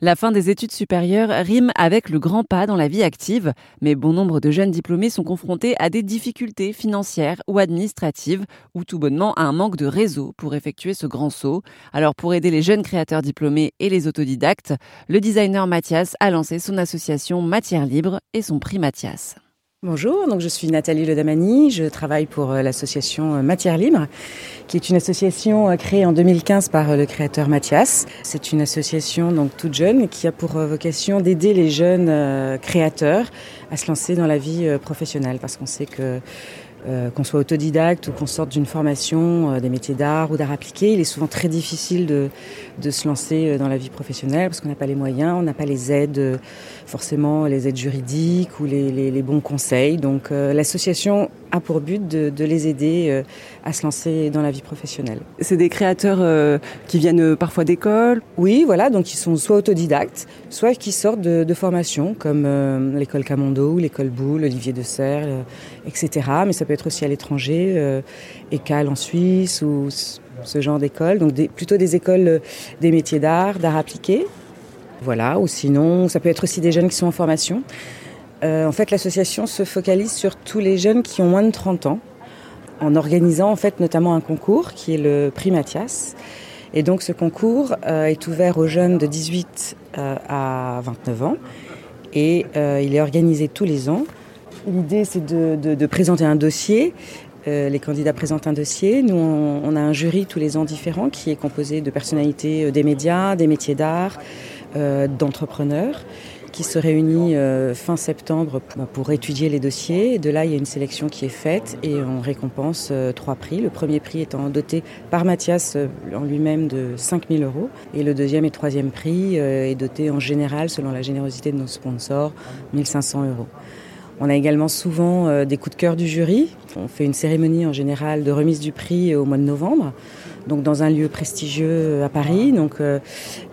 La fin des études supérieures rime avec le grand pas dans la vie active, mais bon nombre de jeunes diplômés sont confrontés à des difficultés financières ou administratives, ou tout bonnement à un manque de réseau pour effectuer ce grand saut. Alors pour aider les jeunes créateurs diplômés et les autodidactes, le designer Mathias a lancé son association Matière Libre et son prix Mathias. Bonjour, donc je suis Nathalie Ledamani, je travaille pour euh, l'association euh, Matière Libre, qui est une association euh, créée en 2015 par le créateur Mathias. C'est une association donc toute jeune qui a pour vocation d'aider les jeunes créateurs à se lancer dans la vie professionnelle, parce qu'on sait que euh, qu'on soit autodidacte ou qu'on sorte d'une formation euh, des métiers d'art ou d'art appliqué, il est souvent très difficile de, se lancer euh, dans la vie professionnelle parce qu'on n'a pas les moyens, on n'a pas les aides, forcément les aides juridiques ou les bons conseils. Donc l'association a pour but de, de les aider à se lancer dans la vie professionnelle. C'est des créateurs qui viennent parfois d'écoles Oui, voilà, donc ils sont soit autodidactes, soit qui sortent de, de formations comme l'école Camondo, l'école Boulle, Olivier de Serre, etc. Mais ça peut être aussi à l'étranger, euh, ECAL en Suisse ou ce genre d'école. Donc des, plutôt des écoles euh, des métiers d'art, d'art appliqué. Voilà, ou sinon, ça peut être aussi des jeunes qui sont en formation. Euh, en fait, l'association se focalise sur tous les jeunes qui ont moins de 30 ans, en organisant en fait notamment un concours qui est le prix Mathias. Et donc ce concours euh, est ouvert aux jeunes de 18 euh, à 29 ans et euh, il est organisé tous les ans L'idée, c'est de, de, de, présenter un dossier. Euh, les candidats présentent un dossier. Nous, on, on, a un jury tous les ans différent qui est composé de personnalités euh, des médias, des métiers d'art, d'entrepreneurs qui se réunit euh, fin septembre pour, pour, étudier les dossiers. De là, il y a une sélection qui est faite et on récompense euh, trois prix. Le premier prix étant doté par Mathias euh, en lui-même de 5000 euros. Et le deuxième et troisième prix est doté en général, selon la générosité de nos sponsors, 1500 euros. On a également souvent des coups de cœur du jury. On fait une cérémonie en général de remise du prix au mois de novembre, donc dans un lieu prestigieux euh, à Paris. Donc euh,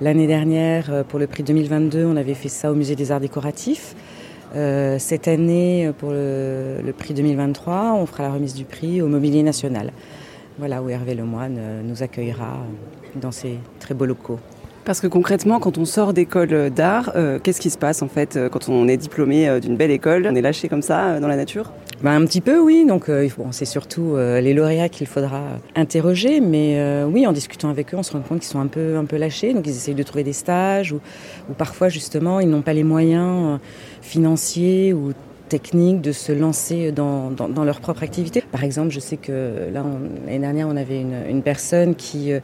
l'année dernière, euh, pour le prix 2022, on avait fait ça au musée des Arts Décoratifs. Cette année, pour le, le, prix 2023, on fera la remise du prix au Mobilier National. Voilà où Hervé Lemoine nous accueillera dans ces très beaux locaux. Parce que concrètement, quand on sort d'école d'art, euh, qu'est-ce qui se passe en fait euh, quand on est diplômé euh, d'une belle école? On est lâché comme ça euh, dans la nature? Ben, Un petit peu, oui. Donc, euh, c'est surtout euh, les lauréats qu'il faudra interroger. Mais oui, en discutant avec eux, on se rend compte qu'ils sont un peu, un peu lâchés. Donc, ils essayent de trouver des stages ou, ou parfois, justement, ils n'ont pas les moyens financiers ou technique de se lancer dans, dans, dans, leur propre activité. Par exemple, je sais que là, l'année dernière, on avait une, une personne qui, euh,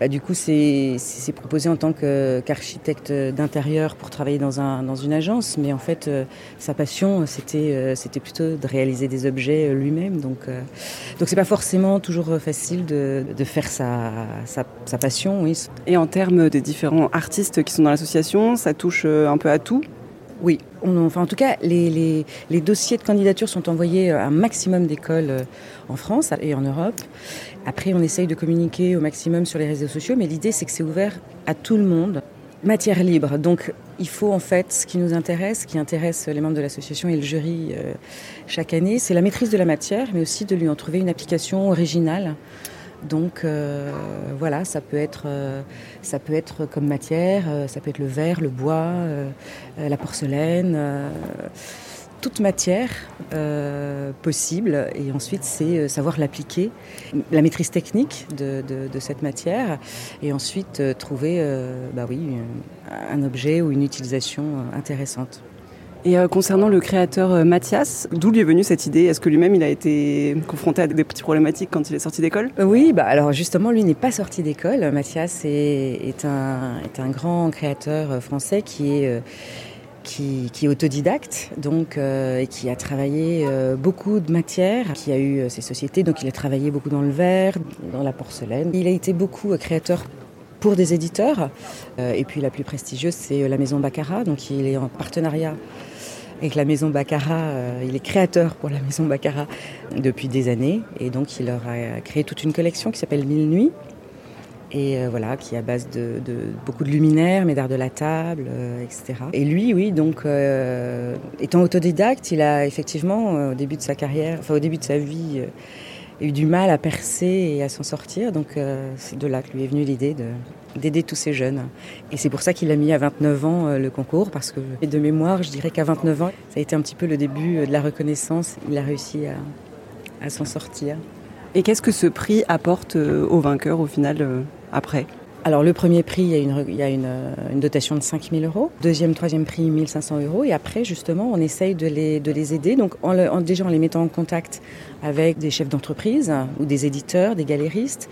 bah, du coup, s'est proposée en tant qu'architecte qu d'intérieur pour travailler dans, un, dans une agence, mais en fait, euh, sa passion, c'était euh, c'était plutôt de réaliser des objets lui-même. Donc, donc c'est pas forcément toujours facile de, de faire sa, sa, sa passion. Oui. Et en termes des différents artistes qui sont dans l'association, ça touche un peu à tout? Oui, en tout cas, les, dossiers de candidature sont envoyés à un maximum d'écoles euh, en France et en Europe. Après, on essaye de communiquer au maximum sur les réseaux sociaux, mais l'idée c'est que c'est ouvert à tout le monde. Matière libre, donc il faut en fait ce qui nous intéresse, ce qui intéresse les membres de l'association et le jury euh, chaque année, c'est la maîtrise de la matière, mais aussi de lui en trouver une application originale. Donc euh, voilà, ça peut être euh, ça peut être comme matière, euh, ça peut être le verre, le bois, la porcelaine, toute matière possible. Et ensuite, c'est savoir l'appliquer, la maîtrise technique de, cette matière, et ensuite trouver, bah un objet ou une utilisation intéressante. Et euh, concernant le créateur euh, Mathias, d'où lui est venue cette idée? Est-ce que lui-même il a été confronté à des petites problématiques quand il est sorti d'école? Oui, bah alors justement lui n'est pas sorti d'école. Mathias est, un, grand créateur euh, français qui est qui, autodidacte donc euh, et qui a travaillé euh, beaucoup de matières, qui a eu euh, ses sociétés, donc il a travaillé beaucoup dans le verre, dans la porcelaine. Il a été beaucoup créateur pour des éditeurs. Et puis la plus prestigieuse c'est la maison Baccarat, donc il est en partenariat avec la maison Baccarat. Euh, il est créateur pour la maison Baccarat depuis des années et donc il leur a créé toute une collection qui s'appelle Mille Nuits et euh, voilà qui est à base de, beaucoup de luminaires, mais d'art de la table, euh, etc. Et lui, oui, donc étant autodidacte, il a effectivement au début de sa carrière, enfin au début de sa vie, eu du mal à percer et à s'en sortir. Donc c'est de là que lui est venue l'idée d'aider tous ces jeunes. Et c'est pour ça qu'il a mis à 29 ans le concours, parce que de mémoire, je dirais qu'à 29 ans, ça a été un petit peu le début de la reconnaissance. Il a réussi à, à s'en sortir. Et qu'est-ce que ce prix apporte aux vainqueurs au final après? Alors le premier prix, il y a une, une dotation de 5 000 euros. Deuxième, troisième prix, 1 500 euros. Et après, justement, on essaye de les, de les aider. Donc déjà en les mettant en contact avec des chefs d'entreprise ou des éditeurs, des galéristes.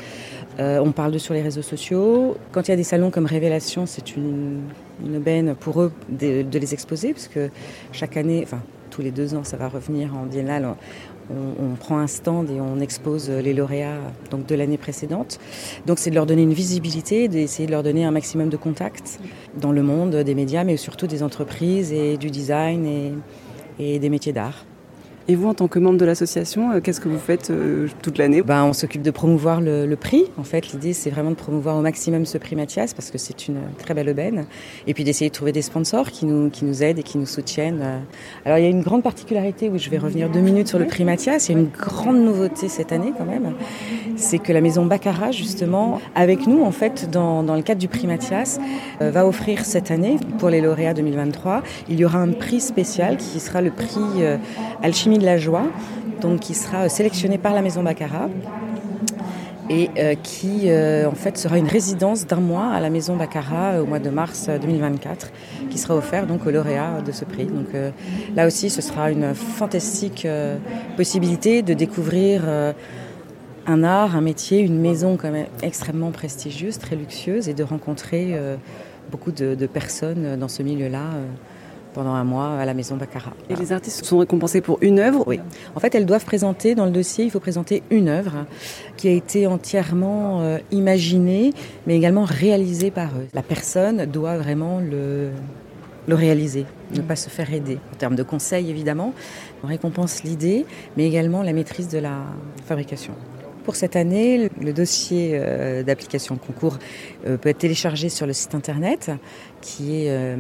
Euh, on parle de sur les réseaux sociaux. Quand il y a des salons comme Révélation, c'est une, une benne pour eux de, les exposer, parce que chaque année, enfin tous les deux ans, ça va revenir en biennale on, prend un stand et on expose les lauréats de l'année précédente. Donc c'est de leur donner une visibilité, d'essayer de leur donner un maximum de contacts dans le monde des médias, mais surtout des entreprises et du design et des métiers d'art. Et vous, en tant que membre de l'association, euh, qu'est-ce que vous faites euh, toute l'année? Ben, On s'occupe de promouvoir le, prix. En fait, l'idée, c'est vraiment de promouvoir au maximum ce prix Mathias parce que c'est une très belle aubaine. Et puis d'essayer de trouver des sponsors qui nous, qui nous aident et qui nous soutiennent. Alors, il y a une grande particularité où je vais revenir deux minutes sur le prix Mathias. Il y a une grande nouveauté cette année quand même. C'est que la maison Baccarat, justement, avec nous, en fait, dans, dans le cadre du prix Mathias, euh, va offrir cette année, pour les lauréats 2023, il y aura un prix spécial qui sera le prix euh, Alchimie de la joie, donc qui sera sélectionné par la maison Baccarat et euh, qui euh, en fait sera une résidence d'un mois à la maison Baccarat au mois de mars 2024 qui sera offert donc au lauréat de ce prix. Donc euh, là aussi ce sera une fantastique euh, possibilité de découvrir euh, un art, un métier, une maison quand même extrêmement prestigieuse, très luxueuse et de rencontrer euh, beaucoup de, personnes dans ce milieu-là. Pendant un mois à la maison Baccarat. Et les artistes sont récompensés pour une œuvre? Oui. En fait, elles doivent présenter dans le dossier, il faut présenter une œuvre qui a été entièrement euh, imaginée, mais également réalisée par eux. La personne doit vraiment le, le réaliser, ne pas se faire aider. En termes de conseils, évidemment, on récompense l'idée, mais également la maîtrise de la fabrication. Pour cette année, le dossier euh, d'application concours euh, peut être téléchargé sur le site internet qui est euh,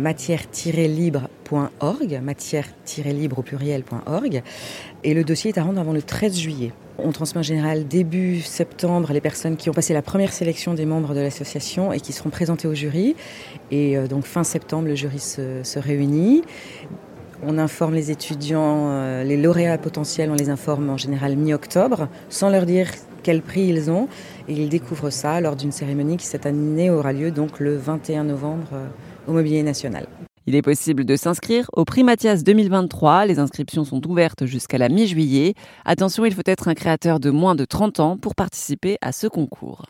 matière-libre.org, matière-libre au pluriel.org, et le dossier est à rendre avant le 13 juillet. On transmet en général début septembre les personnes qui ont passé la première sélection des membres de l'association et qui seront présentées au jury. Et donc fin septembre, le jury se, se réunit. On informe les étudiants, euh, les lauréats potentiels, on les informe en général mi-octobre, sans leur dire quel prix ils ont. Et ils découvrent ça lors d'une cérémonie qui cette année aura lieu donc le 21 novembre euh, au Mobilier National. Il est possible de s'inscrire au prix Mathias 2023. Les inscriptions sont ouvertes jusqu'à la mi-juillet. Attention, il faut être un créateur de moins de 30 ans pour participer à ce concours.